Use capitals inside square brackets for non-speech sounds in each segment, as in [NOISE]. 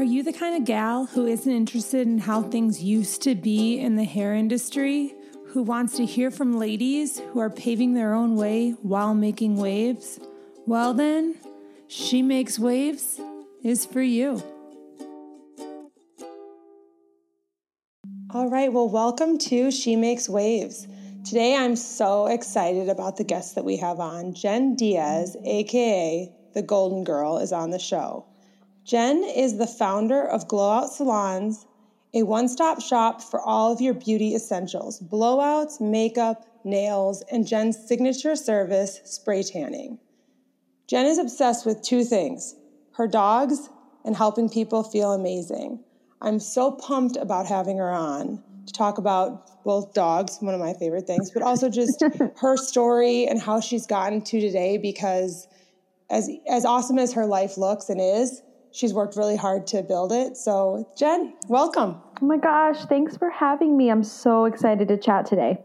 Are you the kind of gal who isn't interested in how things used to be in the hair industry? Who wants to hear from ladies who are paving their own way while making waves? Well, then, She Makes Waves is for you. All right, well, welcome to She Makes Waves. Today I'm so excited about the guests that we have on. Jenn Dieas, aka the Golden Girl, is on the show. Jenn is the founder of Glow Out Salons, a one stop shop for all of your beauty essentials blowouts, makeup, nails, and Jenn's signature service, spray tanning. Jen is obsessed with two things her dogs and helping people feel amazing. I'm so pumped about having her on to talk about both dogs, one of my favorite things, but also just [LAUGHS] her story and how she's gotten to today because as as awesome as her life looks and is, she's worked really hard to build it. So, Jenn, welcome. Oh my gosh, thanks for having me. I'm so excited to chat today.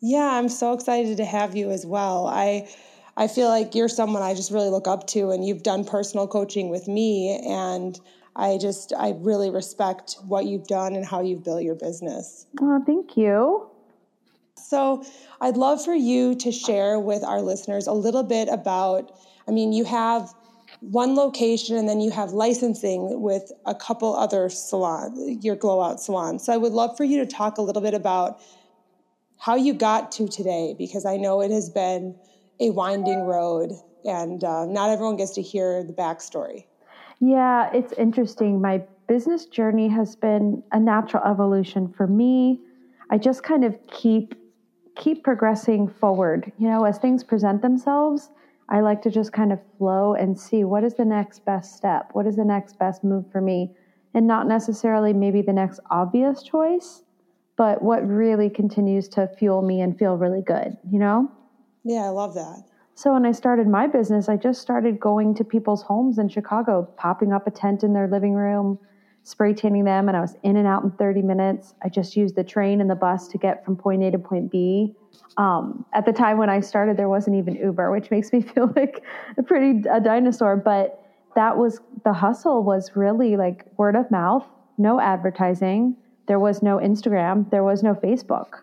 Yeah, I'm so excited to have you as well. I I feel like you're someone I just really look up to and you've done personal coaching with me and I just I really respect what you've done and how you've built your business. Oh, thank you. So, I'd love for you to share with our listeners a little bit about I mean, you have one location and then you have licensing with a couple other salons, your glow out salons. So I would love for you to talk a little bit about how you got to today because I know it has been a winding road and uh, not everyone gets to hear the backstory. Yeah, it's interesting. My business journey has been a natural evolution for me. I just kind of keep keep progressing forward. You know, as things present themselves, I like to just kind of flow and see what is the next best step? What is the next best move for me? And not necessarily maybe the next obvious choice, but what really continues to fuel me and feel really good, you know? Yeah, I love that. So when I started my business, I just started going to people's homes in Chicago, popping up a tent in their living room, spray tanning them, and I was in and out in 30 minutes. I just used the train and the bus to get from point A to point B. Um, at the time when I started, there wasn't even Uber, which makes me [LAUGHS] feel like a pretty a dinosaur. But that was the hustle was really like word of mouth, no advertising. There was no Instagram, there was no Facebook.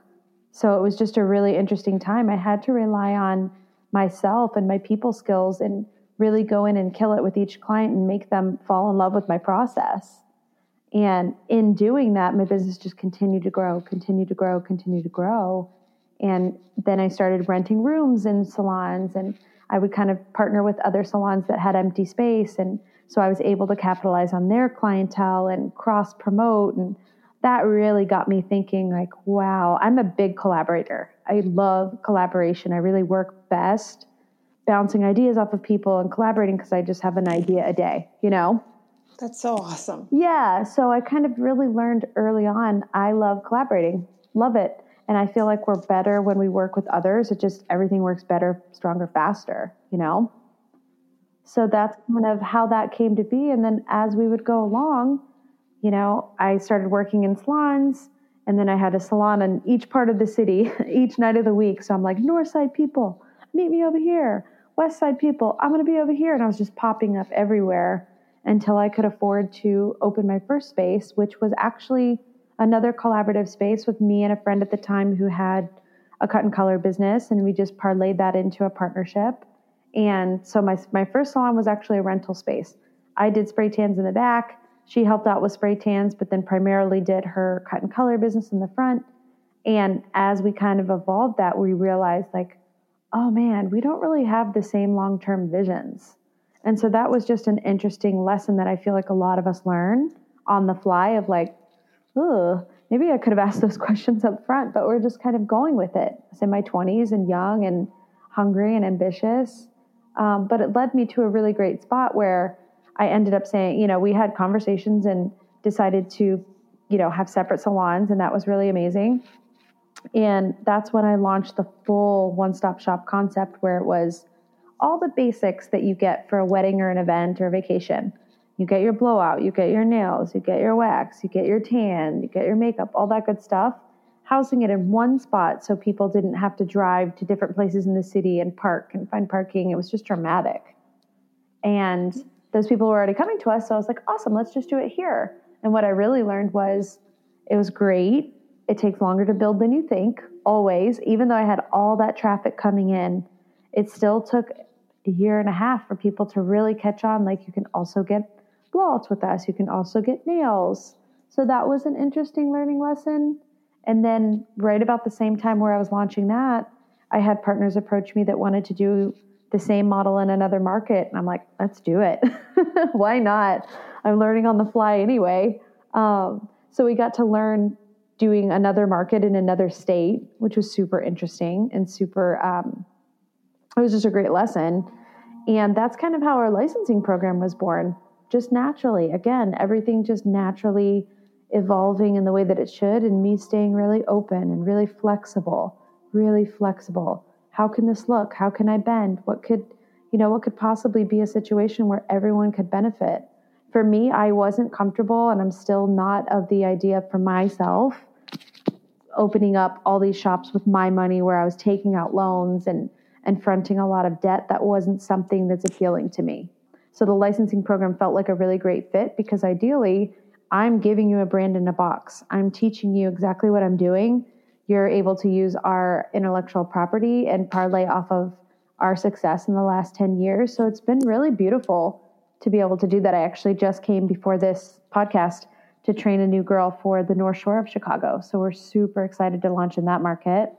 So it was just a really interesting time. I had to rely on myself and my people skills and really go in and kill it with each client and make them fall in love with my process. And in doing that, my business just continued to grow, continued to grow, continued to grow. And then I started renting rooms in salons and I would kind of partner with other salons that had empty space. And so I was able to capitalize on their clientele and cross promote. And that really got me thinking, like, wow, I'm a big collaborator. I love collaboration. I really work best bouncing ideas off of people and collaborating because I just have an idea a day, you know? That's so awesome. Yeah. So I kind of really learned early on I love collaborating, love it. And I feel like we're better when we work with others. It just, everything works better, stronger, faster, you know? So that's kind of how that came to be. And then as we would go along, you know, I started working in salons and then I had a salon in each part of the city [LAUGHS] each night of the week. So I'm like, North Side people, meet me over here. West Side people, I'm going to be over here. And I was just popping up everywhere until I could afford to open my first space, which was actually another collaborative space with me and a friend at the time who had a cut and color business, and we just parlayed that into a partnership. And so my my first salon was actually a rental space. I did spray tans in the back. She helped out with spray tans, but then primarily did her cut and color business in the front. And as we kind of evolved that, we realized like, oh man, we don't really have the same long term visions. And so that was just an interesting lesson that I feel like a lot of us learn on the fly of like, oh, maybe I could have [LAUGHS] asked those questions up front, but we're just kind of going with it. I was in my 20s and young and hungry and ambitious. Um, but it led me to a really great spot where I ended up saying, you know, we had conversations and decided to, you know, have separate salons, and that was really amazing. And that's when I launched the full one stop shop concept where it was all the basics that you get for a wedding or an event or a vacation. You get your blowout, you get your nails, you get your wax, you get your tan, you get your makeup, all that good stuff. Housing it in one spot so people didn't have to drive to different places in the city and park and find parking. It was just dramatic. And those people were already coming to us. So I was like, awesome, let's just do it here. And what I really learned was it was great. It takes longer to build than you think, always. Even though I had all that traffic coming in, it still took a year and a half for people to really catch on. Like, you can also get blowouts with us, you can also get nails. So that was an interesting learning lesson. And then, right about the same time where I was launching that, I had partners approach me that wanted to do the same model in another market. And I'm like, let's do it. [LAUGHS] Why not? I'm learning on the fly anyway. Um, so we got to learn doing another market in another state, which was super interesting and super, um, it was just a great lesson. And that's kind of how our licensing program was born, just naturally. Again, everything just naturally evolving in the way that it should, and me staying really open and really flexible, really flexible. How can this look? How can I bend? What could, you know, what could possibly be a situation where everyone could benefit? For me, I wasn't comfortable, and I'm still not of the idea for myself opening up all these shops with my money where I was taking out loans and and fronting a lot of debt that wasn't something that's appealing to me. So the licensing program felt like a really great fit because ideally I'm giving you a brand in a box. I'm teaching you exactly what I'm doing. You're able to use our intellectual property and parlay off of our success in the last 10 years. So it's been really beautiful to be able to do that. I actually just came before this podcast to train a new girl for the North Shore of Chicago. So we're super excited to launch in that market.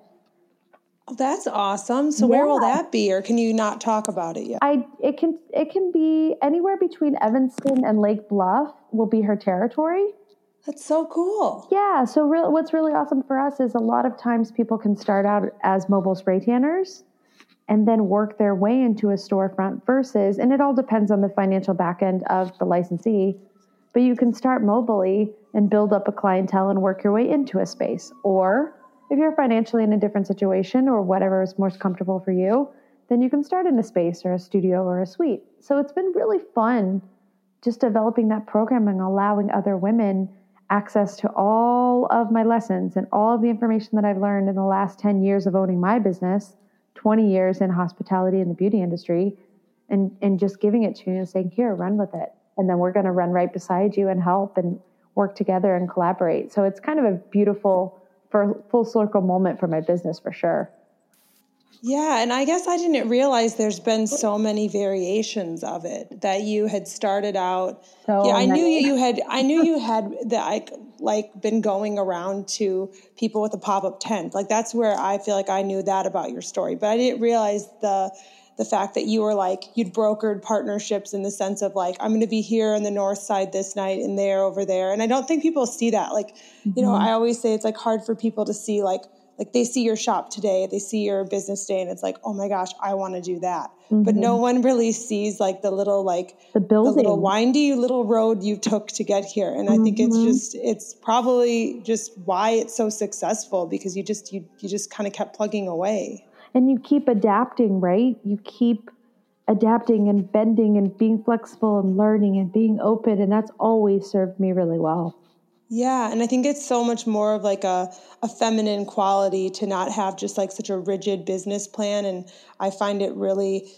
Oh, that's awesome. So yeah. where will that be or can you not talk about it yet? I it can it can be anywhere between Evanston and Lake Bluff will be her territory. That's so cool. Yeah, so re- what's really awesome for us is a lot of times people can start out as mobile spray tanners and then work their way into a storefront versus and it all depends on the financial back end of the licensee, but you can start mobily and build up a clientele and work your way into a space or if you're financially in a different situation or whatever is most comfortable for you, then you can start in a space or a studio or a suite. So it's been really fun just developing that program and allowing other women access to all of my lessons and all of the information that I've learned in the last 10 years of owning my business, 20 years in hospitality and the beauty industry, and, and just giving it to you and saying, here, run with it. And then we're going to run right beside you and help and work together and collaborate. So it's kind of a beautiful for full circle moment for my business for sure. Yeah, and I guess I didn't realize there's been so many variations of it that you had started out. So yeah, I knew you, you had. I knew you [LAUGHS] had that. I like been going around to people with a pop up tent. Like that's where I feel like I knew that about your story, but I didn't realize the the fact that you were like you'd brokered partnerships in the sense of like i'm going to be here on the north side this night and there over there and i don't think people see that like mm-hmm. you know mm-hmm. i always say it's like hard for people to see like like they see your shop today they see your business day and it's like oh my gosh i want to do that mm-hmm. but no one really sees like the little like the building the little windy little road you took to get here and mm-hmm. i think it's mm-hmm. just it's probably just why it's so successful because you just you, you just kind of kept plugging away and you keep adapting, right? You keep adapting and bending and being flexible and learning and being open. And that's always served me really well. Yeah, and I think it's so much more of like a, a feminine quality to not have just like such a rigid business plan. And I find it really,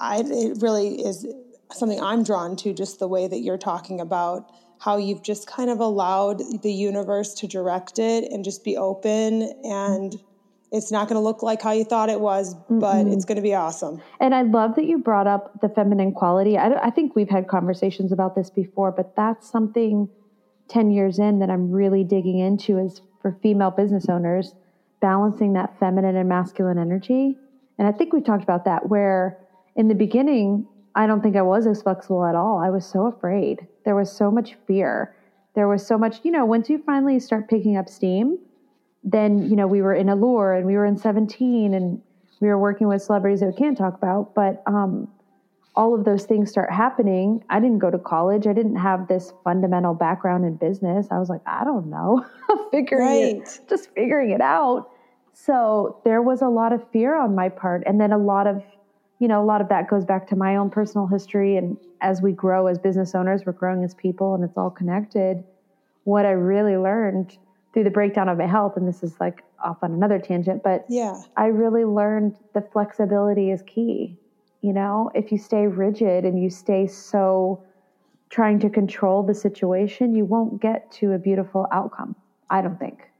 I it really is something I'm drawn to. Just the way that you're talking about how you've just kind of allowed the universe to direct it and just be open and it's not going to look like how you thought it was, but mm-hmm. it's going to be awesome. And I love that you brought up the feminine quality. I, I, think we've had conversations about this before, but that's something 10 years in that I'm really digging into is for female business owners, balancing that feminine and masculine energy. And I think we talked about that where in the beginning, I don't think I was as flexible at all. I was so afraid. There was so much fear. There was so much, you know, once you finally start picking up steam, then you know we were in allure and we were in 17 and we were working with celebrities that we can't talk about but um, all of those things start happening. I didn't go to college. I didn't have this fundamental background in business. I was like i don't know. [LAUGHS] Figuring right. it just figuring it out. So there was a lot of fear on my part and then a lot of you know a lot of that goes back to my own personal history and as we grow as business owners we're growing as people and it's all connected. What i really learned through the breakdown of my health, and this is like off on another tangent, but yeah, I really learned the flexibility is key. You know, if you stay rigid and you stay so trying to control the situation, you won't get to a beautiful outcome. I don't think.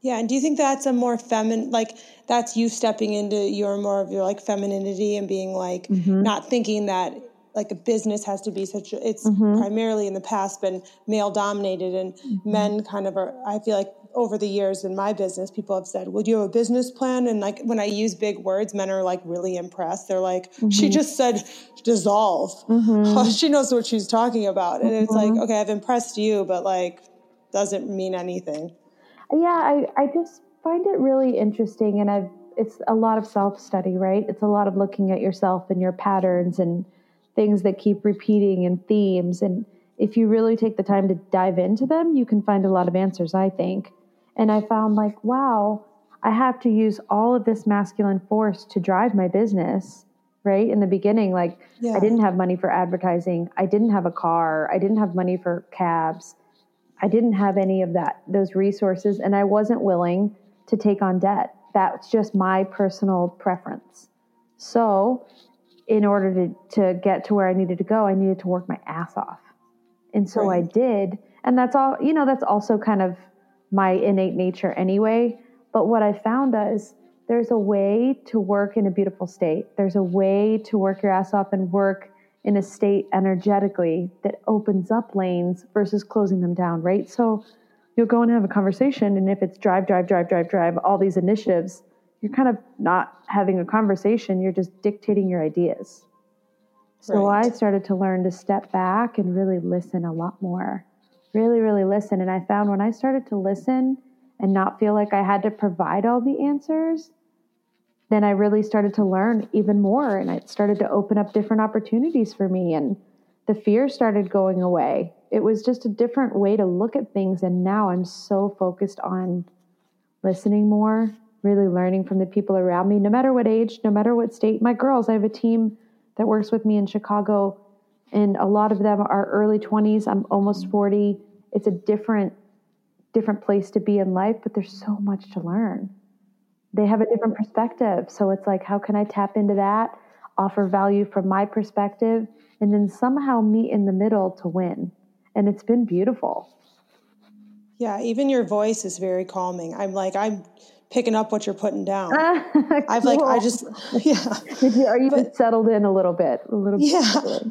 Yeah, and do you think that's a more feminine, like that's you stepping into your more of your like femininity and being like mm-hmm. not thinking that like a business has to be such a, it's mm-hmm. primarily in the past been male dominated and mm-hmm. men kind of are i feel like over the years in my business people have said well do you have a business plan and like when i use big words men are like really impressed they're like mm-hmm. she just said dissolve mm-hmm. [LAUGHS] she knows what she's talking about and it's like mm-hmm. okay i've impressed you but like doesn't mean anything yeah, I, I just find it really interesting and I've it's a lot of self study, right? It's a lot of looking at yourself and your patterns and things that keep repeating and themes. And if you really take the time to dive into them, you can find a lot of answers, I think. And I found like, wow, I have to use all of this masculine force to drive my business, right? In the beginning, like yeah. I didn't have money for advertising, I didn't have a car, I didn't have money for cabs. I didn't have any of that, those resources, and I wasn't willing to take on debt. That's just my personal preference. So, in order to, to get to where I needed to go, I needed to work my ass off. And so right. I did. And that's all, you know, that's also kind of my innate nature anyway. But what I found is there's a way to work in a beautiful state. There's a way to work your ass off and work in a state energetically that opens up lanes versus closing them down, right? So you'll go and have a conversation, and if it's drive, drive, drive, drive, drive, all these initiatives, you're kind of not having a conversation, you're just dictating your ideas. So right. I started to learn to step back and really listen a lot more. Really, really listen. And I found when I started to listen and not feel like I had to provide all the answers, then I really started to learn even more and it started to open up different opportunities for me and the fear started going away. It was just a different way to look at things and now I'm so focused on listening more, really learning from the people around me no matter what age, no matter what state. My girls, I have a team that works with me in Chicago and a lot of them are early 20s. I'm almost 40. It's a different different place to be in life, but there's so much to learn they have a different perspective. So it's like, how can I tap into that, offer value from my perspective, and then somehow meet in the middle to win? And it's been beautiful. Yeah, even your voice is very calming. I'm like, I'm picking up what you're putting down. cool. [LAUGHS] I've like, I just, [LAUGHS] yeah. Are you but, settled in a little bit? A little bit. Yeah.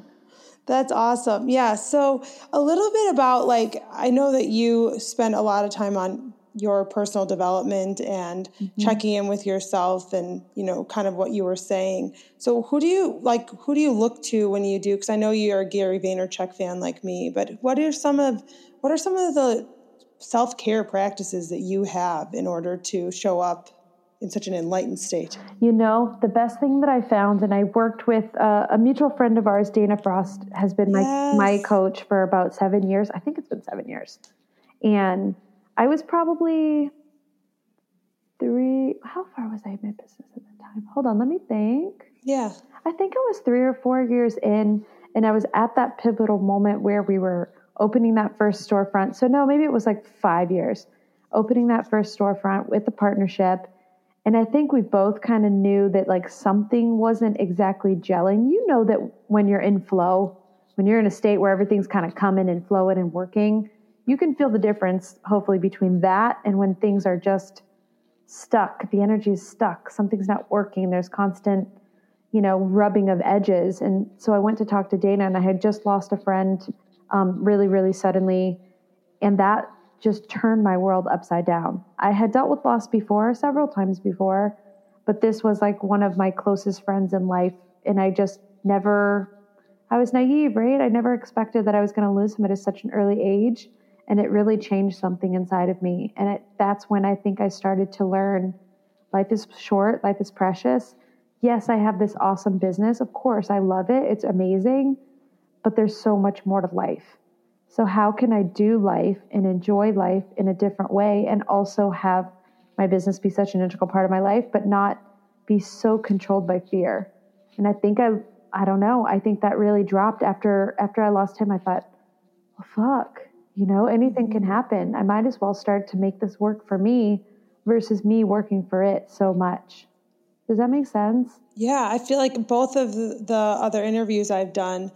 That's awesome. Yeah. So, a little bit about like, I know that you spend a lot of time on your personal development and mm-hmm. checking in with yourself and you know kind of what you were saying so who do you like who do you look to when you do because i know you're a gary vaynerchuk fan like me but what are some of what are some of the self-care practices that you have in order to show up in such an enlightened state you know the best thing that i found and i worked with uh, a mutual friend of ours dana frost has been my yes. my coach for about seven years i think it's been seven years and I was probably three. How far was I in my business at the time? Hold on, let me think. Yeah. I think I was three or four years in, and I was at that pivotal moment where we were opening that first storefront. So, no, maybe it was like five years opening that first storefront with the partnership. And I think we both kind of knew that like something wasn't exactly gelling. You know that when you're in flow, when you're in a state where everything's kind of coming and flowing and working, you can feel the difference, hopefully, between that and when things are just stuck. The energy is stuck. Something's not working. There's constant, you know, rubbing of edges. And so I went to talk to Dana, and I had just lost a friend um, really, really suddenly. And that just turned my world upside down. I had dealt with loss before, several times before, but this was like one of my closest friends in life. And I just never, I was naive, right? I never expected that I was going to lose him at such an early age and it really changed something inside of me and it, that's when i think i started to learn life is short life is precious yes i have this awesome business of course i love it it's amazing but there's so much more to life so how can i do life and enjoy life in a different way and also have my business be such an integral part of my life but not be so controlled by fear and i think i i don't know i think that really dropped after after i lost him i thought well fuck you know, anything can mm-hmm. happen. I might as well start to make this work for me versus me working for it so much. Does that make sense? Yeah, I feel like both of the other interviews I've done,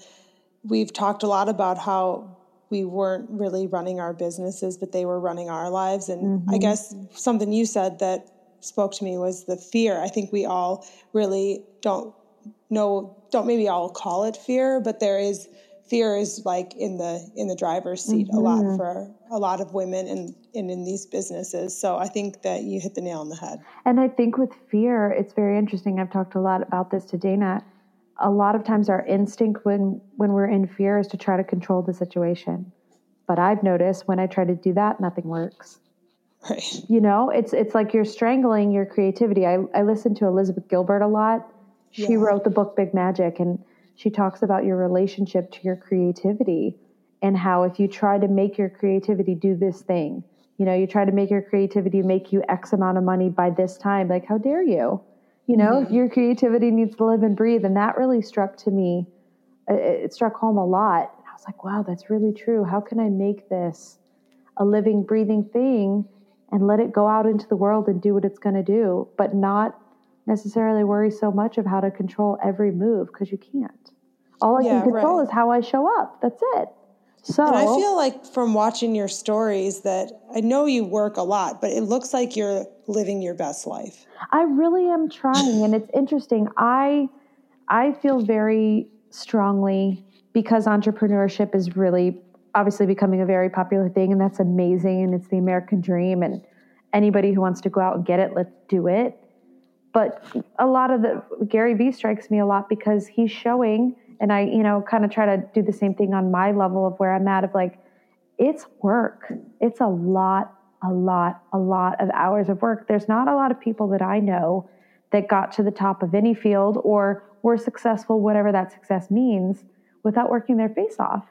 we've talked a lot about how we weren't really running our businesses, but they were running our lives. And mm-hmm. I guess something you said that spoke to me was the fear. I think we all really don't know, don't maybe all call it fear, but there is fear is like in the in the driver's seat mm-hmm. a lot mm-hmm. for a lot of women and, and in these businesses. So I think that you hit the nail on the head. And I think with fear, it's very interesting. I've talked a lot about this to Dana a lot of times our instinct when when we're in fear is to try to control the situation. But i've noticed when i try to do that nothing works. Right. You know it's it's like you're strangling your creativity. I, I listen to elizabeth gilbert a lot. She yeah. wrote the book big magic and she talks about your relationship to your creativity and how if you try to make your creativity do this thing you know you try to make your creativity make you x amount of money by this time like how dare you you know mm-hmm. your creativity needs to live and breathe. And that really struck to me it struck home a lot. I was like wow that's really true. How can i make this a living breathing thing and let it go out into the world and do what it's going to do but not necessarily worry so much of how to control every move because you can't. All i yeah, can control right. is how i show up. That's it so and I feel like from watching your stories that I know you work a lot, but it looks like you're living your best life. I really am trying and it's interesting. I I feel very strongly because entrepreneurship is really obviously becoming a very popular thing and that's amazing and it's the American dream and anybody who wants to go out and get it, let's do it. But a lot of the Gary Vee strikes me a lot because he's showing and I, you know, kind of try to do the same thing on my level of where I'm at of like, it's work. It's a lot, a lot, a lot of hours of work. There's not a lot of people that I know that got to the top of any field or were successful, whatever that success means, without working their face off.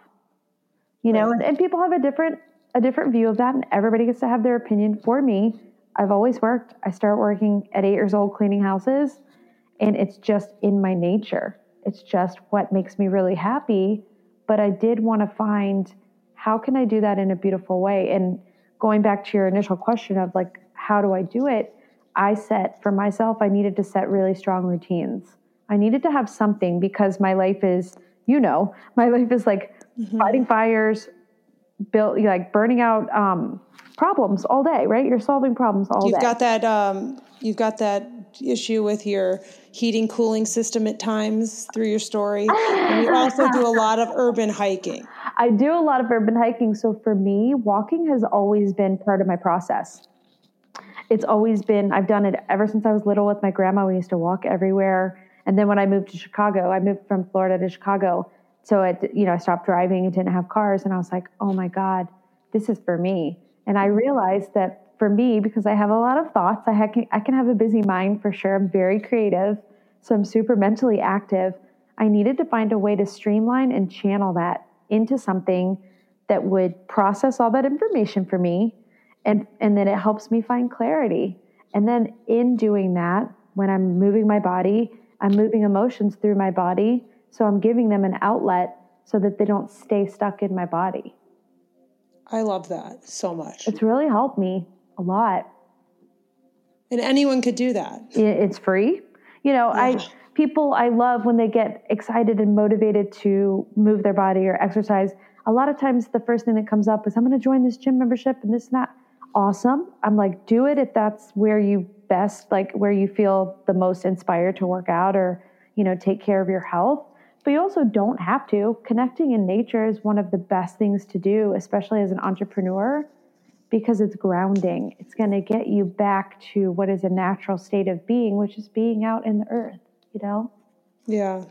You know, and, and people have a different a different view of that, and everybody gets to have their opinion. For me, I've always worked. I started working at eight years old cleaning houses, and it's just in my nature. It's just what makes me really happy. But I did want to find how can I do that in a beautiful way? And going back to your initial question of like, how do I do it? I set for myself, I needed to set really strong routines. I needed to have something because my life is, you know, [LAUGHS] my life is like mm-hmm. fighting fires, built like burning out um, problems all day, right? You're solving problems all you've day. You've got that. Um, you've got that issue with your heating cooling system at times through your story. and you also do a lot of urban hiking. [LAUGHS] I do a lot of urban hiking. So for me, walking has always been part of my process. It's always been, I've done it ever since I was little with my grandma. We used to walk everywhere. And then when I moved to Chicago, I moved from Florida to Chicago. So it, you know, I stopped driving and didn't have cars. And I was like, oh my God, this is for me. And I realized that for me, because I have a lot of thoughts, I, ha- I can have a busy mind for sure. I'm very creative, so I'm super mentally active. I needed to find a way to streamline and channel that into something that would process all that information for me and, and then it helps me find clarity. And then in doing that, when I'm moving my body, I'm moving emotions through my body. So I'm giving them an outlet so that they don't stay stuck in my body. I love that so much. It's really helped me a lot. And anyone could do that. It's free. You know, yeah. I people I love when they get excited and motivated to move their body or exercise. A lot of times the first thing that comes up is I'm going to join this gym membership and this and that. Awesome. I'm like, do it if that's where you best like where you feel the most inspired to work out or, you know, take care of your health. But you also don't have to. Connecting in nature is one of the best things to do, especially as an entrepreneur because it's grounding. It's going to get you back to what is a natural state of being, which is being out in the earth, you know? Yeah.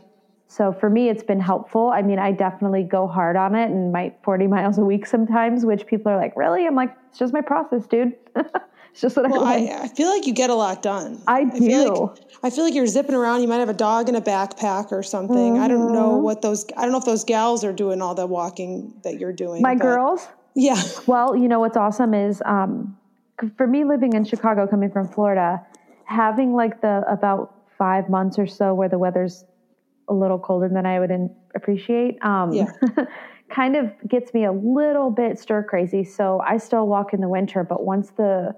So for me, it's been helpful. I mean, I definitely go hard on it and might 40 [LAUGHS] miles a week sometimes, which people are like, really? I'm like, it's just my process, dude. [LAUGHS] it's just what well, I, I, I feel like you get a lot done. I do. I feel, like, I feel like you're zipping around. You might have a dog in a backpack or something. Mm-hmm. I don't know mm-hmm. what those, I don't know if those gals are doing all the walking that you're doing. My girls? Yeah. Well, you know what's awesome is um, for me living in Chicago, coming from Florida, having like the about five months or so where the weather's a little colder than I would in, appreciate. Um, yeah. [LAUGHS] kind of gets me a little bit stir crazy. So I still walk in the winter, but once the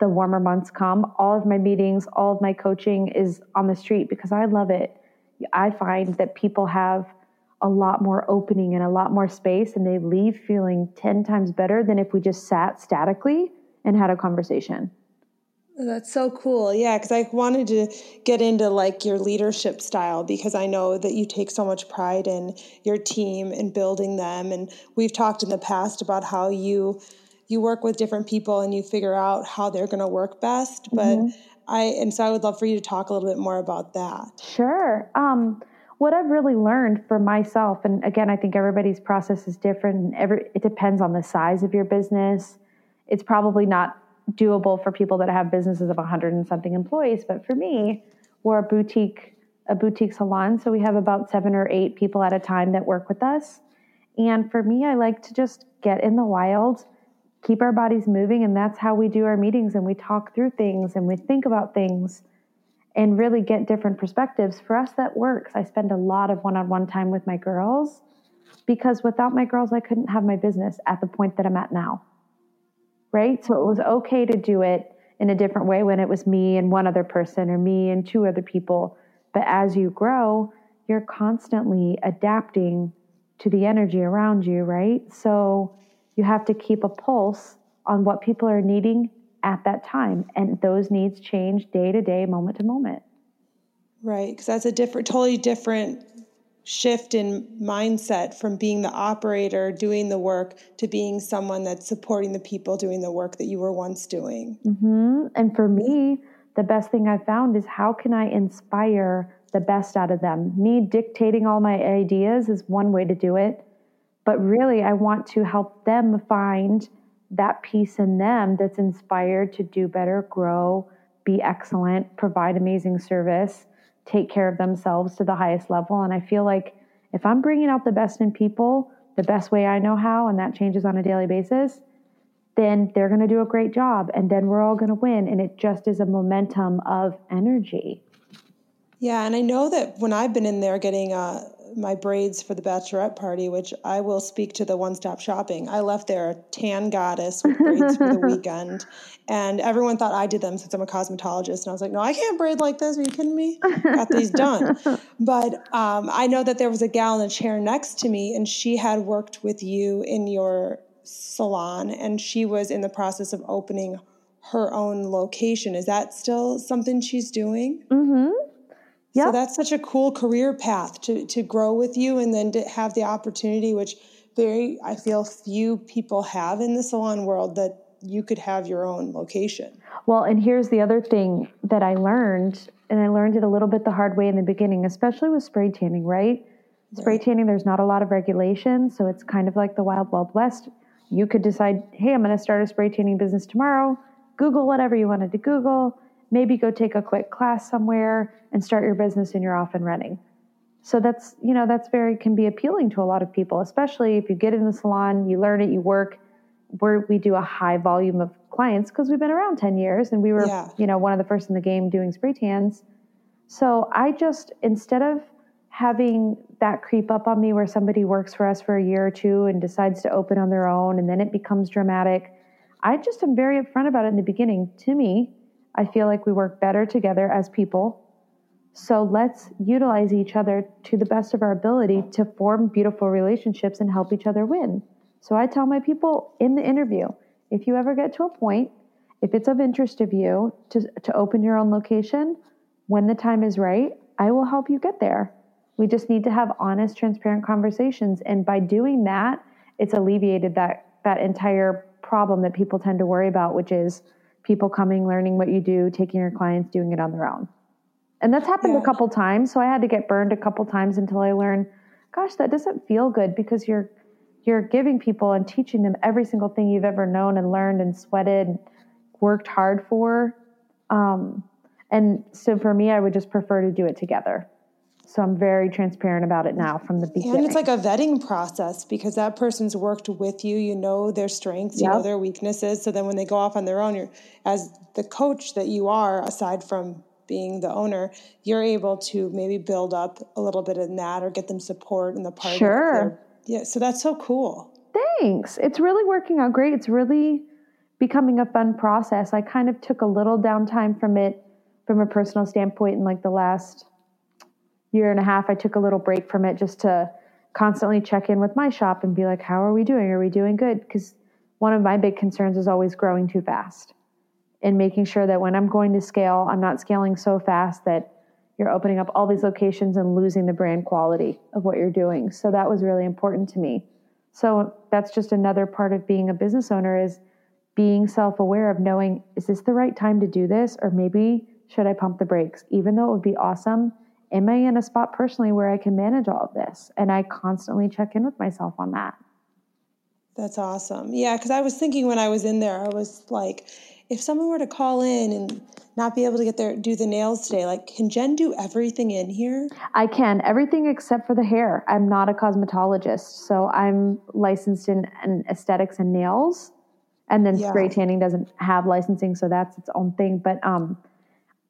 the warmer months come, all of my meetings, all of my coaching is on the street because I love it. I find that people have a lot more opening and a lot more space, and they leave feeling 10 times better than if we just sat statically and had a conversation. That's so cool. Yeah, because I wanted to get into like your leadership style because I know that you take so much pride in your team and building them. And we've talked in the past about how you you work with different people and you figure out how they're going to work best. But mm-hmm. I and so I would love for you to talk a little bit more about that. Sure. Um, what I've really learned for myself, and again, I think everybody's process is different. And every it depends on the size of your business. It's probably not doable for people that have businesses of 100 and something employees but for me we're a boutique a boutique salon so we have about seven or eight people at a time that work with us and for me i like to just get in the wild keep our bodies moving and that's how we do our meetings and we talk through things and we think about things and really get different perspectives for us that works i spend a lot of one-on-one time with my girls because without my girls i couldn't have my business at the point that i'm at now right? So it was okay to do it in a different way when it was me and one other person or me and two other people. But as you grow, you're constantly adapting to the energy around you, right? So you have to keep a pulse on what people are needing at that time. And those needs change day to day, moment to moment. Right. Because that's a different, totally different shift in mindset from being the operator doing the work to being someone that's supporting the people doing the work that you were once doing. Mm-hmm. And for me, the best thing I've found is how can I inspire the best out of them? Me dictating all my ideas is one way to do it. But really, I want to help them find that piece in them that's inspired to do better, grow, be excellent, provide amazing service take care of themselves to the highest level. And I feel like if I'm bringing out the best in people the best way I know how, and that changes on a daily basis, then they're going to do a great job and then we're all going to win. And it just is a momentum of energy. Yeah. And I know that when I've been in there getting uh, my braids for the bachelorette party, which I will speak to the one stop shopping. I left there a tan goddess with braids for the [LAUGHS] weekend. And everyone thought I did them since I'm a cosmetologist. And I was like, no, I can't braid like this. Are you kidding me? Got these done. [LAUGHS] But um, I know that there was a gal in a chair next to me, and she had worked with you in your salon, and she was in the process of opening her own location. Is that still something she's doing? Mm-hmm. So that's such a cool career path to, to grow with you and then to have the opportunity, which very, I feel few people have in the salon world that you could have your own location. Well, and here's the other thing that I learned, and I learned it a little bit the hard way in the beginning, especially with spray tanning, right? Spray tanning, there's not a lot of regulation, so it's kind of like the wild, wild west. You could decide, hey, I'm going to start a spray tanning business tomorrow. Google whatever you wanted to Google maybe go take a quick class somewhere and start your business and you're off and running. So that's, you know, that's very, can be appealing to a lot of people, especially if you get in the salon, you learn it, you work. Where we do a high volume of clients because we've been around 10 years and we were, yeah. you know, one of the first in the game doing spray tans. So I just, instead of having that creep up on me where somebody works for us for a year or two and decides to open on their own and then it becomes dramatic, I just am very upfront about it in the beginning. To me, I feel like we work better together as people. So let's utilize each other to the best of our ability to form beautiful relationships and help each other win. So I tell my people in the interview if you ever get to a point, if it's of interest of you to, to open your own location, when the time is right, I will help you get there. We just need to have honest, transparent conversations. And by doing that, it's alleviated that, that entire problem that people tend to worry about, which is people coming, learning what you do, taking your clients, doing it on their own. And that's happened yeah. a couple times. So I had to get burned a couple times until I learned, gosh, that doesn't feel good because you're you're giving people and teaching them every single thing you've ever known and learned and sweated, worked hard for. Um, and so for me, I would just prefer to do it together. So I'm very transparent about it now from the beginning. And it's like a vetting process because that person's worked with you. You know their strengths, you know their weaknesses. So then when they go off on their own, you're as the coach that you are, aside from being the owner, you're able to maybe build up a little bit in that or get them support in the part. Sure. yeah. So that's so cool. Thanks. It's really working out great. It's really becoming a fun process. I kind of took a little downtime from it from a personal standpoint in like the last year and a half. I took a little break from it just to constantly check in with my shop and be like, how are we doing? Are we doing good? Because one of my big concerns is always growing too fast and making sure that when I'm going to scale, I'm not scaling so fast that you're opening up all these locations and losing the brand quality of what you're doing. So that was really important to me. So that's just another part of being a business owner is being self-aware of knowing is this the right time to do this or maybe should I pump the brakes even though it would be awesome am I in a spot personally where I can manage all of this? And I constantly check in with myself on that. That's awesome. Yeah cuz I was thinking when I was in there I was like if someone were to call in and not be able to get their do the nails today like can jenn do everything in here? I can. Everything except for the hair. I'm not a cosmetologist so i'm licensed in, in aesthetics and nails. And then yeah. spray tanning doesn't have licensing so that's its own thing. But um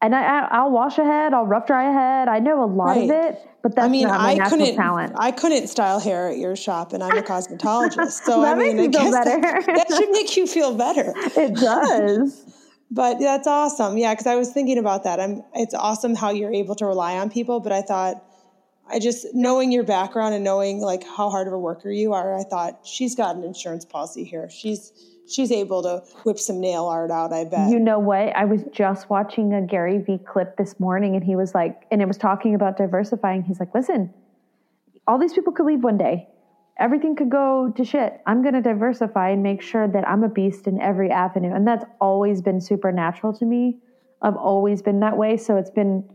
and I, will wash a head, I'll rough dry a head. I know a lot right. of it, but that's I mean, not my I natural couldn't, talent. I couldn't style hair at your shop, and I'm a cosmetologist, so [LAUGHS] I mean, I guess that, [LAUGHS] that, should make you feel better. It does. [LAUGHS] but that's awesome, yeah. Because I was thinking about that. I'm. It's awesome how you're able to rely on people, but I thought I just knowing your background and knowing like how hard of a worker you are, I thought she's got an insurance policy here. She's she's able to whip some nail art out, I bet. You know what? I was just watching a Gary Vee clip this morning and he was like, and it was talking about diversifying. He's like, listen, all these people could leave one day. Everything could go to shit. I'm going to diversify and make sure that I'm a beast in every avenue. And that's always been supernatural to me. I've always been that way. So it's been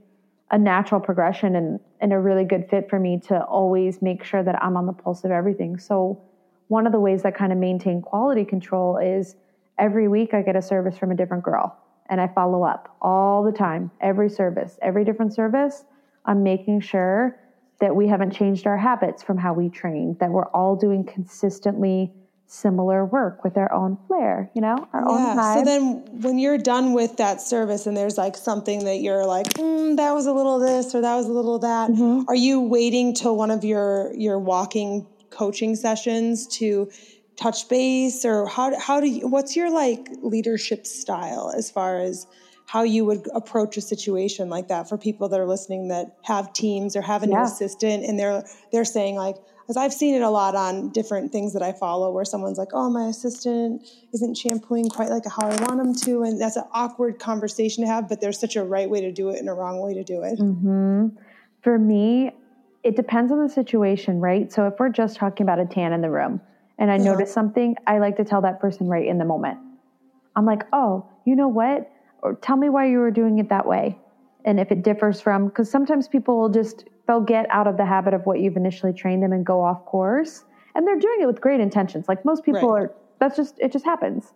a natural progression and, and a really good fit for me to always make sure that I'm on the pulse of everything. So one of the ways that kind of maintain quality control is every week I get a service from a different girl and I follow up all the time, every service, every different service. I'm making sure that we haven't changed our habits from how we train, that we're all doing consistently similar work with our own flair, you know, our yeah. own vibe. So then when you're done with that service and there's like something that you're like, mm, that was a little this or that was a little that, mm-hmm. are you waiting till one of your your walking coaching sessions to touch base or how, how do you, what's your like leadership style as far as how you would approach a situation like that for people that are listening that have teams or have an yeah. assistant and they're they're saying like because I've seen it a lot on different things that I follow where someone's like, oh, my assistant isn't shampooing quite like how I want them to. And that's an awkward conversation to have, but there's such a right way to do it and a wrong way to do it. Mm-hmm. For me, it depends on the situation, right? So if we're just talking about a tan in the room and I yeah. notice something, I like to tell that person right in the moment. I'm like, oh, you know what? Or tell me why you were doing it that way. And if it differs from, because sometimes people will just, they'll get out of the habit of what you've initially trained them and go off course. And they're doing it with great intentions. Like most people right. are, that's just, it just happens.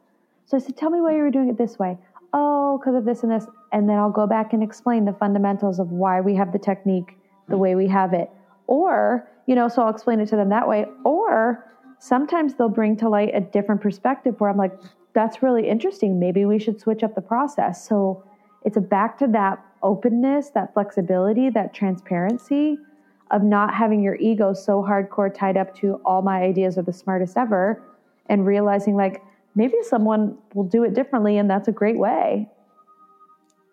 So I said, tell me why you were doing it this way. Oh, because of this and this. And then I'll go back and explain the fundamentals of why we have the technique the way we have it. Or, you know, so I'll explain it to them that way. Or sometimes they'll bring to light a different perspective where I'm like, that's really interesting. Maybe we should switch up the process. So it's a back to that openness, that flexibility, that transparency of not having your ego so hardcore tied up to all my ideas are the smartest ever and realizing like maybe someone will do it differently and that's a great way.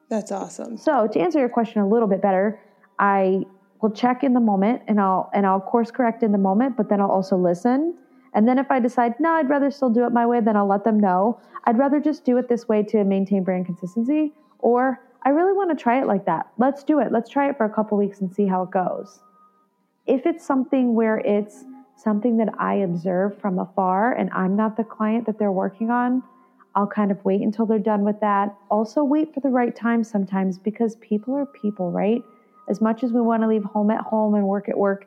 That's awesome. So to answer your question a little bit better, I will check in the moment and I'll and I'll course correct in the moment, but then I'll also listen. And then if I decide, no, I'd rather still do it my way, then I'll let them know. I'd rather just do it this way to maintain brand consistency. Or I really want to try it like that. Let's do it. Let's try it for a couple weeks and see how it goes. If it's something where it's something that I observe from afar and I'm not the client that they're working on, I'll kind of wait until they're done with that. Also, wait for the right time sometimes because people are people, right? As much as we want to leave home at home and work at work,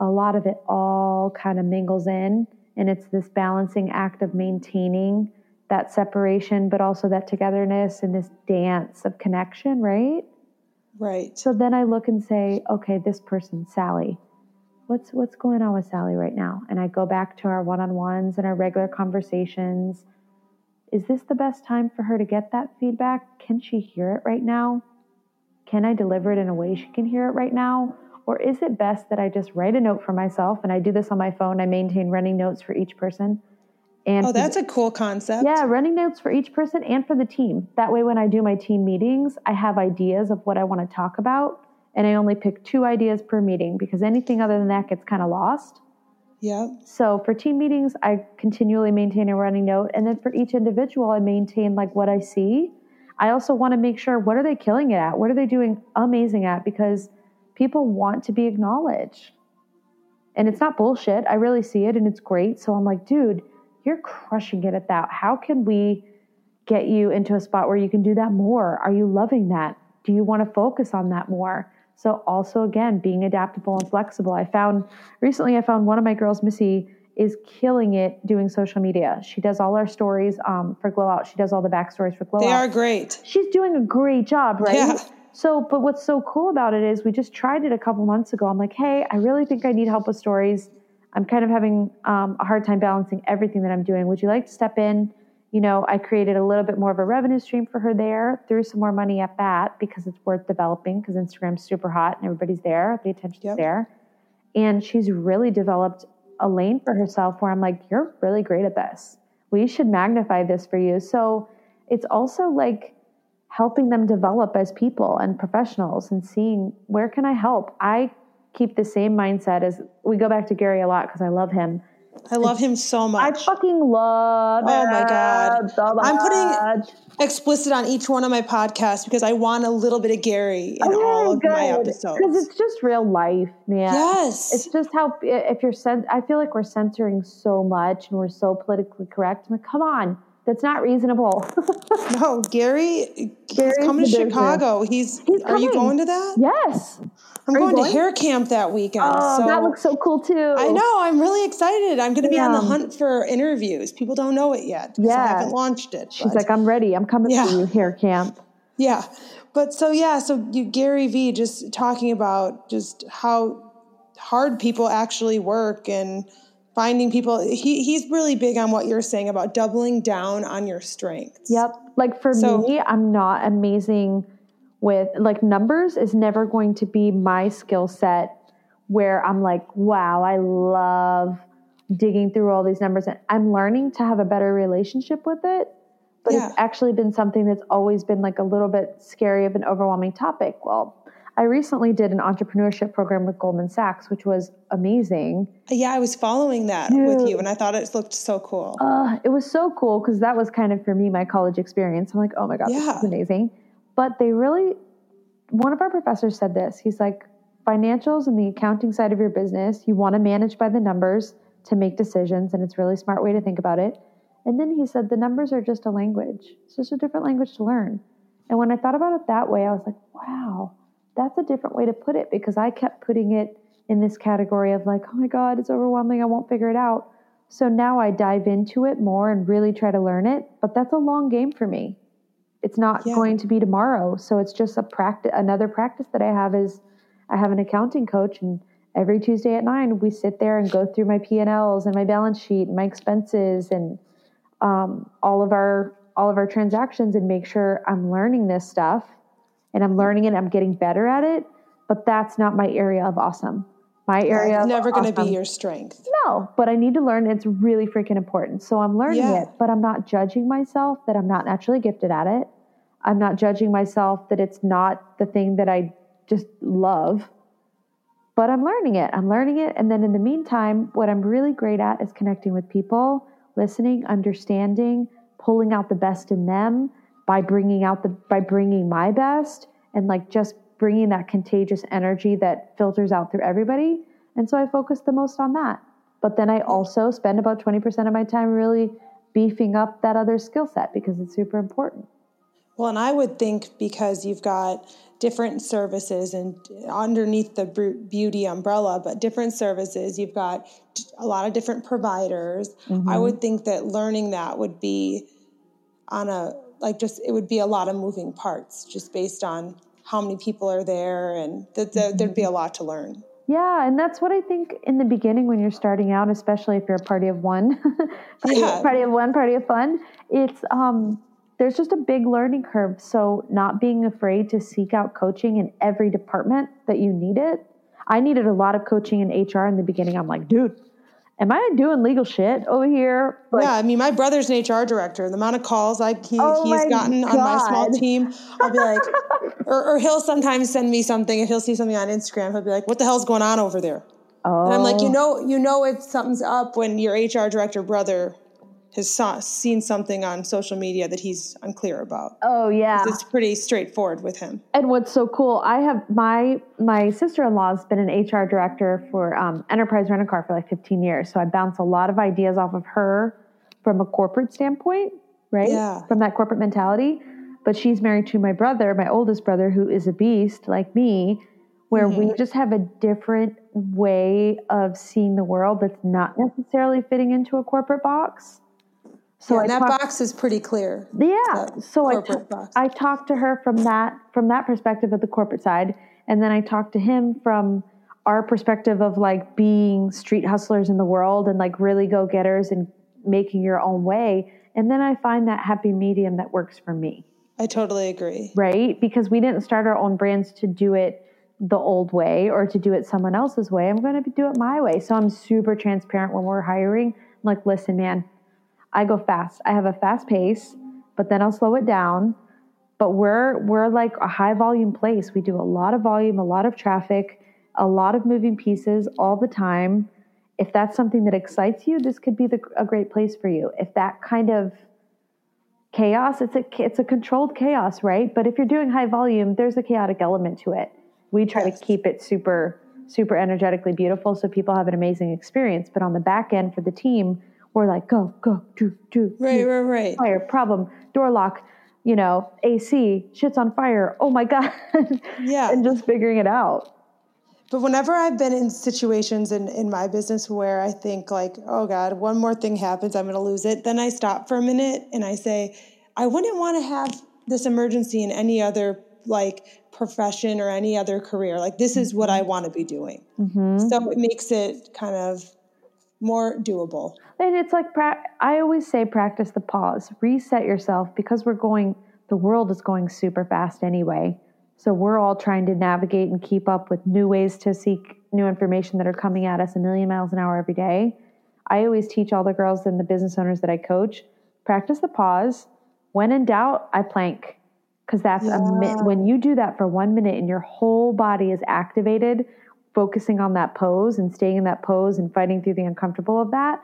a lot of it all kind of mingles in. And it's this balancing act of maintaining that separation, but also that togetherness and this dance of connection, right? Right. So then I look and say, okay, this person, Sally, what's what's going on with Sally right now? And I go back to our one-on-ones and our regular conversations. Is this the best time for her to get that feedback? Can she hear it right now? Can I deliver it in a way she can hear it right now? Or is it best that I just write a note for myself and I do this on my phone? I maintain running notes for each person And Oh, that's the- a cool concept. yeah, running notes for each person and for the team. That way, when I do my team meetings, I have ideas of what I want to talk about, and I only pick two ideas per meeting because anything other than that gets kind of lost. Yeah. So for team meetings, I continually maintain a running note, and then for each individual, I maintain like what I see. I also want to make sure what are they killing it at? What are they doing amazing at? Because people want to be acknowledged, and it's not bullshit. I really see it, and it's great. So I'm like, dude, you're crushing it at that. How can we get you into a spot where you can do that more? Are you loving that? Do you want to focus on that more? So also again, being adaptable and flexible. I found recently I found one of my girls, Missy, is killing it doing social media. She does all our stories um, for Glow Out. She does all the backstories for Glow They Out. are great. She's doing a great job, right? Yeah. So, but what's so cool about it is we just tried it a couple months ago. I'm like, hey, I really think I need help with stories. I'm kind of having um, a hard time balancing everything that I'm doing. Would you like to step in? You know, I created a little bit more of a revenue stream for her there, threw some more money at that because it's worth developing because Instagram's super hot and everybody's there, the attention's Yep. there. And she's really developed a lane for herself where I'm like, you're really great at this. We should magnify this for you. So it's also like helping them develop as people and professionals and seeing where can I help. I keep the same mindset as we go back to Gary a lot because I love him. I love him so much. I fucking love Oh my God. so I'm putting- Explicit on each one of my podcasts because I want a little bit of Gary in oh, all of my episodes. because it's just real life, man. yes. It's just how if you're cen- I feel like we're censoring so much and we're so politically correct. I'm like, come on, that's not reasonable. [LAUGHS] no, Gary, he's Gary's coming to. Chicago. He's, He's are you going to that? yes. I'm going, going? to hair camp that weekend. Oh, so that looks so cool too. I know. I'm really excited. I'm going to be on the hunt for interviews. People don't know it yet. Yeah, I haven't launched it. She's but- like, I'm ready. I'm coming Yeah. to you hair camp. Yeah. But so yeah, so you Gary V just talking about just how hard people actually work and finding people he he's really big on what you're saying about doubling down on your strengths. Yep. Like for So- me, I'm not amazing with like numbers is never going to be my skill set where I'm like, wow, I love digging through all these numbers and I'm learning to have a better relationship with it. But Yeah. it's actually been something that's always been like a little bit scary of an overwhelming topic. Well, I recently did an entrepreneurship program with Goldman Sachs, which was amazing. Yeah, I was following that with you and I thought it looked so cool. Uh, it was so cool because that was kind of for me my college experience. I'm like, oh my god, this Yeah. is amazing. But they really, one of our professors said this. He's like, financials and the accounting side of your business, you want to manage by the numbers to make decisions, and it's a really smart way to think about it. And then he said, the numbers are just a language. It's just a different language to learn. And when I thought about it that way, I was like, wow, that's a different way to put it because I kept putting it in this category of like, oh my God, it's overwhelming. I won't figure it out. So now I dive into it more and really try to learn it. But that's a long game for me. It's not Yeah. going to be tomorrow. So it's just a practice. Another practice that I have is I have an accounting coach, and every Tuesday at nine we sit there and go through my P and Ls and my balance sheet and my expenses and um, all of our all of our transactions and make sure I'm learning this stuff and I'm learning it. I'm getting better at it. But that's not my area of awesome. My area It's of never going to awesome- be your strength. no, but I need to learn. It's really freaking important. So I'm learning Yeah. it, but I'm not judging myself that I'm not naturally gifted at it. I'm not judging myself that it's not the thing that I just love. But I'm learning it. I'm learning it. And then in the meantime, what I'm really great at is connecting with people, listening, understanding, pulling out the best in them by bringing out the by bringing my best and like just bringing that contagious energy that filters out through everybody. And so I focus the most on that. But then I also spend about 20% of my time really beefing up that other skill set because it's super important. Well, and I would think because you've got different services and underneath the beauty umbrella, but different services, you've got a lot of different providers. I mm-hmm. would think that learning that would be on a like just it would be a lot of moving parts just based on how many people are there and that that there'd be a lot to learn. Yeah, and that's what I think in the beginning when you're starting out, especially if you're a party of one, [LAUGHS] party, Yeah. party of one, party of fun. It's um, there's just a big learning curve. So not being afraid to seek out coaching in every department that you need it. I needed a lot of coaching in HR in the beginning. I'm like, dude, am I doing legal shit over here? Like, yeah, I mean, my brother's an HR director. The amount of calls I he, oh he's gotten God. on my small team, I'll be like, [LAUGHS] or, or, he'll sometimes send me something. If he'll see something on Instagram, he'll be like, "What the hell's going on over there?" Oh. And I'm like, you oh. know, you know, if something's up when your HR director brother has saw, seen something on social media that he's unclear about. Oh yeah, it's pretty straightforward with him. And what's so cool, I have my my sister in law has been an HR director for um, Enterprise Rent a Car for like 15 years, so I bounce a lot of ideas off of her from a corporate standpoint, right? Yeah, from that corporate mentality. But she's married to my brother, my oldest brother, who is a beast like me, where mm-hmm. we just have a different way of seeing the world that's not necessarily fitting into a corporate box. So yeah, that talk, box is pretty clear. Yeah. So I, t- I talked to her from that from that perspective of the corporate side, and then I talked to him from our perspective of like being street hustlers in the world and like really go getters and making your own way. And then I find that happy medium that works for me. I totally agree. Right? Because we didn't start our own brands to do it the old way or to do it someone else's way. I'm going to do it my way. So I'm super transparent when we're hiring. I'm like, listen, man, I go fast. I have a fast pace, but then I'll slow it down. But we're we're like a high volume place. We do a lot of volume, a lot of traffic, a lot of moving pieces all the time. If that's something that excites you, this could be the, a great place for you. If that kind of chaos, it's a it's a controlled chaos, right? But if you're doing high volume, there's a chaotic element to it. We try yes. to keep it super super energetically beautiful so people have an amazing experience. But on the back end for the team, we're like, go, go, do, do. Right, do, right, right. Fire, problem, door lock, you know, AC, shit's on fire. Oh my [LAUGHS] God. Yeah. and just figuring it out. But whenever I've been in situations in, in my business where I think like, oh God, one more thing happens, I'm going to lose it. Then I stop for a minute and I say, I wouldn't want to have this emergency in any other like profession or any other career. Like this is what I mm-hmm. want to be doing. Mm-hmm. So it makes it kind of more doable. And it's like I always say practice the pause, reset yourself because we're going the world is going super fast anyway. So we're all trying to navigate and keep up with new ways to seek new information that are coming at us a million miles an hour every day. I always teach all the girls and the business owners that I coach, practice the pause. When in doubt, I plank because that's yeah. a mi- when you do that for 1 minute and your whole body is activated focusing on that pose and staying in that pose and fighting through the uncomfortable of that,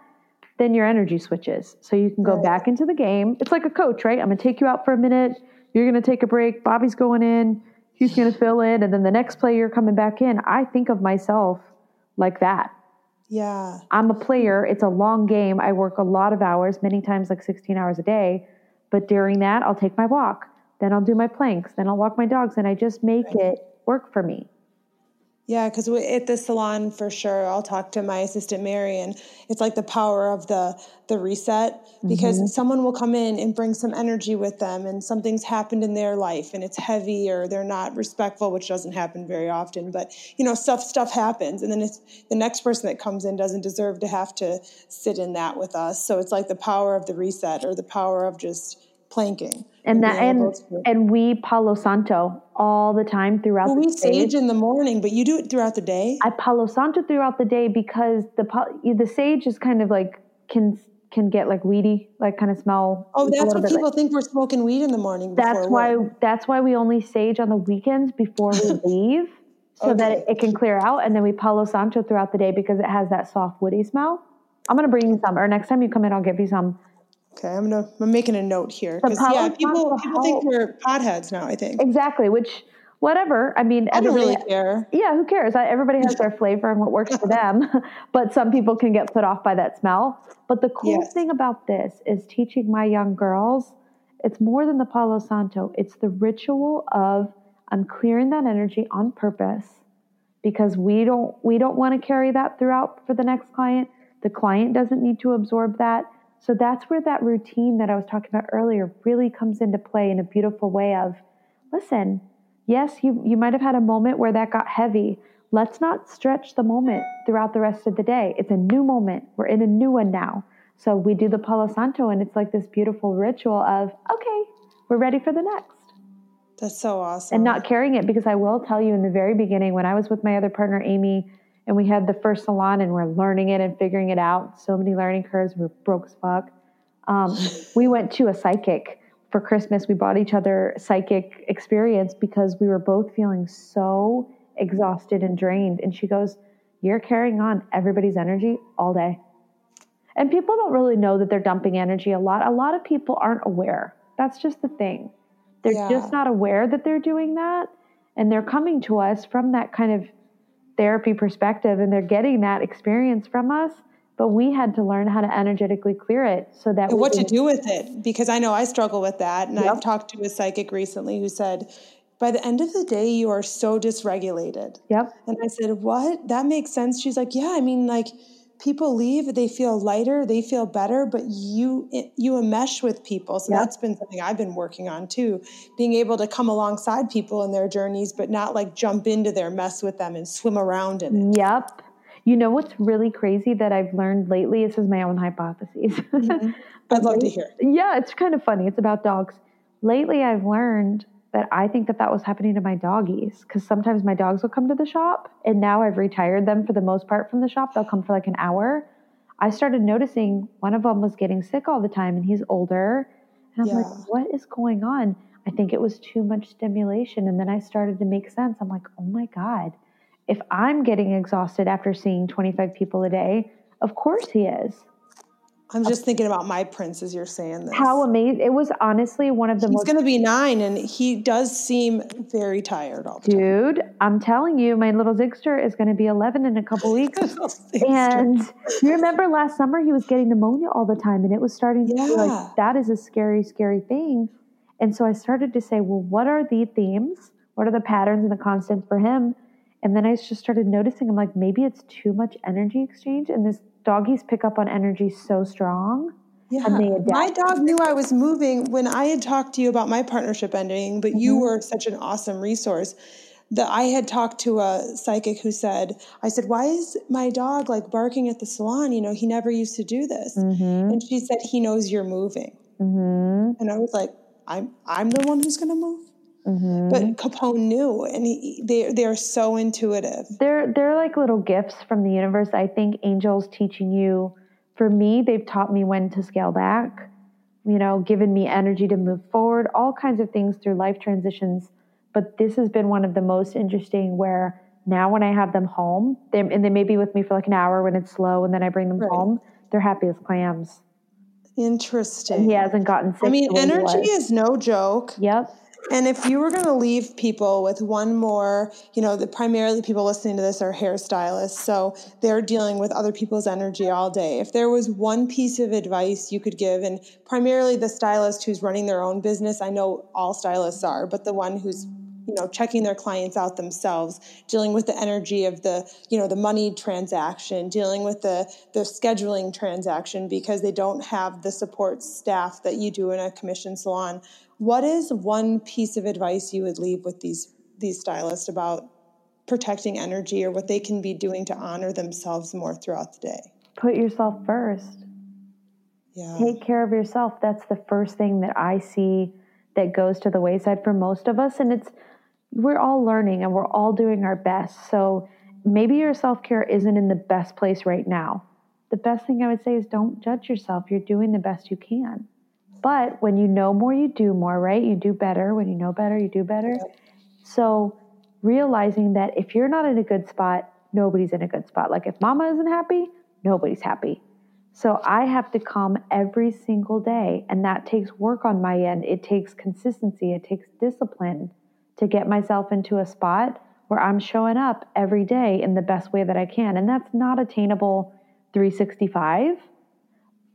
then your energy switches. So you can go right. back into the game. It's like a coach, right? I'm going to take you out for a minute. You're going to take a break. Bobby's going in. He's going to fill in. And then the next play, you're coming back in. I think of myself like that. Yeah. I'm a player. It's a long game. I work a lot of hours, many times like 16 hours a day. But during that, I'll take my walk. Then I'll do my planks. Then I'll walk my dogs. And I just make right. it work for me. Yeah, because at the salon for sure, I'll talk to my assistant Mary, and it's like the power of the the reset because mm-hmm. someone will come in and bring some energy with them, and something's happened in their life, and it's heavy or they're not respectful, which doesn't happen very often. But you know, stuff stuff happens, and then it's the next person that comes in doesn't deserve to have to sit in that with us. So it's like the power of the reset or the power of just planking and that and and we palo santo all the time throughout well, the we sage in the morning but you do it throughout the day i palo santo throughout the day because the the sage is kind of like can can get like weedy like kind of smell oh that's what people like, think we're smoking weed in the morning that's why work. that's why we only sage on the weekends before we [LAUGHS] leave so okay. that it, it can clear out and then we palo santo throughout the day because it has that soft woody smell i'm going to bring you some or next time you come in i'll give you some Okay, I'm gonna I'm making a note here because yeah, people people think we're potheads now. I think exactly, which whatever. I mean, I don't really care. Yeah, who cares? Everybody has their [LAUGHS] flavor and what works for them. [LAUGHS] but some people can get put off by that smell. But the cool yes. thing about this is teaching my young girls. It's more than the Palo Santo. It's the ritual of I'm clearing that energy on purpose because we don't we don't want to carry that throughout for the next client. The client doesn't need to absorb that so that's where that routine that I was talking about earlier really comes into play in a beautiful way of listen, yes, you, you might have had a moment where that got heavy. Let's not stretch the moment throughout the rest of the day. It's a new moment. We're in a new one now. So we do the Palo Santo and it's like this beautiful ritual of, okay, we're ready for the next. That's so awesome. And not carrying it because I will tell you in the very beginning when I was with my other partner, Amy, and we had the first salon and we're learning it and figuring it out. So many learning curves. We are broke as fuck. Um, [LAUGHS] we went to a psychic for Christmas. We bought each other psychic experience because we were both feeling so exhausted and drained. And she goes, You're carrying on everybody's energy all day. And people don't really know that they're dumping energy a lot. A lot of people aren't aware. That's just the thing. They're yeah. just not aware that they're doing that. And they're coming to us from that kind of therapy perspective and they're getting that experience from us but we had to learn how to energetically clear it so that what to do with it because i know i struggle with that and yep. i've talked to a psychic recently who said by the end of the day you are so dysregulated. Yep. And i said what? That makes sense. She's like yeah i mean like people leave they feel lighter they feel better but you you enmesh with people. So yep. that's been something i've been working on too being able to come alongside people in their journeys but not like jump into their mess with them and swim around in it. Yep. You know what's really crazy that i've learned lately? This is my own hypotheses mm-hmm. [LAUGHS] i'd love to hear. Yeah it's kind of funny. It's about dogs. Lately i've learned that I think that that was happening to my doggies because sometimes my dogs will come to the shop and now I've retired them for the most part from the shop. They'll come for like an hour. I started noticing one of them was getting sick all the time and he's older. And I'm yeah. like, what is going on? I think it was too much stimulation. And then I started to make sense. I'm like, oh my God, if I'm getting exhausted after seeing 25 people a day, of course he is. I'm just thinking about my prince as you're saying this. How amazing! It was honestly one of the He's most. He's going to be nine, and he does seem very tired all the Dude, time. I'm telling you, my little Zigster is going to be 11 in a couple [LAUGHS] weeks. and you remember last summer he was getting pneumonia all the time, and it was starting to yeah. be like that is a scary, scary thing. And so I started to say, well, what are the themes? What are the patterns and the constants for him? And then I just started noticing, I'm like, maybe it's too much energy exchange, and this doggies pick up on energy so strong. Yeah. My dog knew I was moving when I had talked to you about my partnership ending, but mm-hmm. you were such an awesome resource. That I had talked to a psychic who said, I said, Why is my dog like barking at the salon? You know, he never used to do this. Mm-hmm. And she said, He knows you're moving. Mm-hmm. And I was like, I'm I'm the one who's gonna move. Mm-hmm. But Capone knew, and he, they they are so intuitive. They're they're like little gifts from the universe. I think angels teaching you. For me, they've taught me when to scale back. You know, given me energy to move forward, all kinds of things through life transitions. But this has been one of the most interesting. Where now, when I have them home, they, and they may be with me for like an hour when it's slow, and then I bring them right. home. They're happy as clams. Interesting. And he hasn't gotten sick. I mean, energy is no joke. Yep. And if you were going to leave people with one more, you know, the primarily people listening to this are hairstylists, so they're dealing with other people's energy all day. If there was one piece of advice you could give, and primarily the stylist who's running their own business, I know all stylists are, but the one who's you know checking their clients out themselves dealing with the energy of the you know the money transaction dealing with the the scheduling transaction because they don't have the support staff that you do in a commission salon what is one piece of advice you would leave with these these stylists about protecting energy or what they can be doing to honor themselves more throughout the day? Put yourself first. Yeah. Take care of yourself. That's the first thing that I see that goes to the wayside for most of us and it's we're all learning and we're all doing our best. So maybe your self-care isn't in the best place right now. The best thing I would say is don't judge yourself. You're doing the best you can. But when you know more, you do more, right? You do better. When you know better, you do better. So realizing that if you're not in a good spot, nobody's in a good spot. Like if mama isn't happy, nobody's happy. So I have to come every single day, and that takes work on my end. It takes consistency, it takes discipline to get myself into a spot where I'm showing up every day in the best way that I can. And that's not attainable 365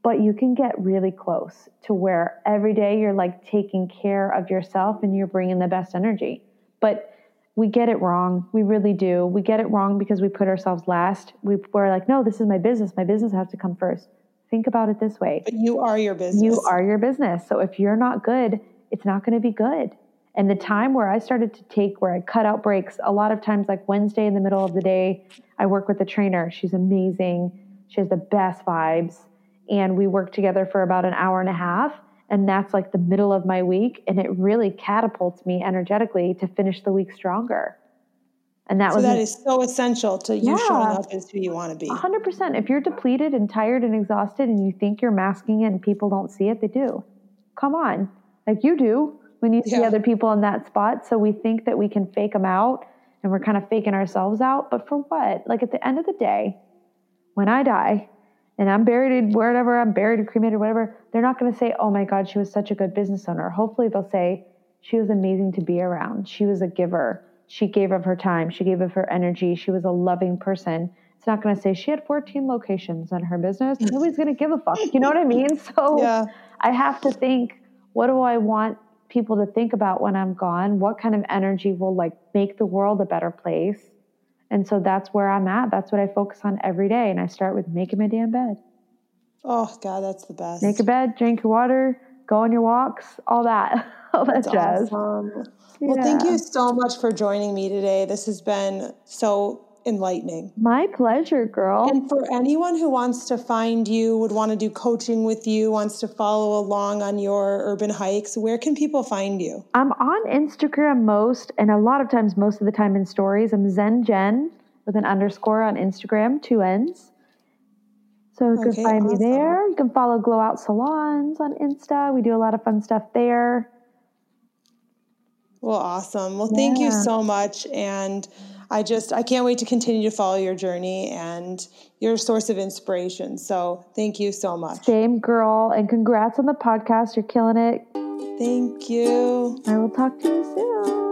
but you can get really close to where every day you're like taking care of yourself and you're bringing the best energy. But we get it wrong. We really do. We get it wrong because we put ourselves last. We, we're like, no, this is my business. My business has to come first. Think about it this way. But you are your business. You are your business. So if you're not good, it's not going to be good. And the time where I started to take, where I cut out breaks, a lot of times, like Wednesday in the middle of the day, I work with a trainer. She's amazing. She has the best vibes and we work together for about an hour and a half and that's like the middle of my week and it really catapults me energetically to finish the week stronger And that so was that is so essential to you Yeah. showing up as who you want to be. 100%. If you're depleted and tired and exhausted and you think you're masking it and people don't see it, they do. Come on. Like you do when you see Yeah. other people in that spot. So we think that we can fake them out and we're kind of faking ourselves out. But for what? Like at the end of the day, when I die and I'm buried wherever I'm buried or cremated, whatever, they're not going to say, oh my God, she was such a good business owner. Hopefully they'll say, she was amazing to be around. She was a giver. She gave of her time. She gave of her energy. She was a loving person. It's not going to say she had 14 locations in her business. [LAUGHS] Nobody's going to give a fuck. You know what I mean? [LAUGHS] So Yeah. I have to think, what do I want people to think about when I'm gone? What kind of energy will like make the world a better place? And so that's where I'm at. That's what I focus on every day. And I start with making my damn bed. Oh God, that's the best. Make a bed, drink your water, go on your walks, all that. [LAUGHS] All that That's jazz. awesome. Well, thank you so much for joining me today. This has been so enlightening. My pleasure, girl. And for anyone who wants to find you, would want to do coaching with you, wants to follow along on your urban hikes, where can people find you? I'm on Instagram most, and a lot of times, most of the time in stories. I'm Zen Jenn with an underscore on Instagram, two N's. So you Okay, can find awesome. me there. You can follow Glow Out Salons on Insta. We do a lot of fun stuff there. Well, awesome. Well, thank you so much. And I just, I can't wait to continue to follow your journey and your source of inspiration. So thank you so much. Same girl, and congrats on the podcast. You're killing it. Thank you. I will talk to you soon.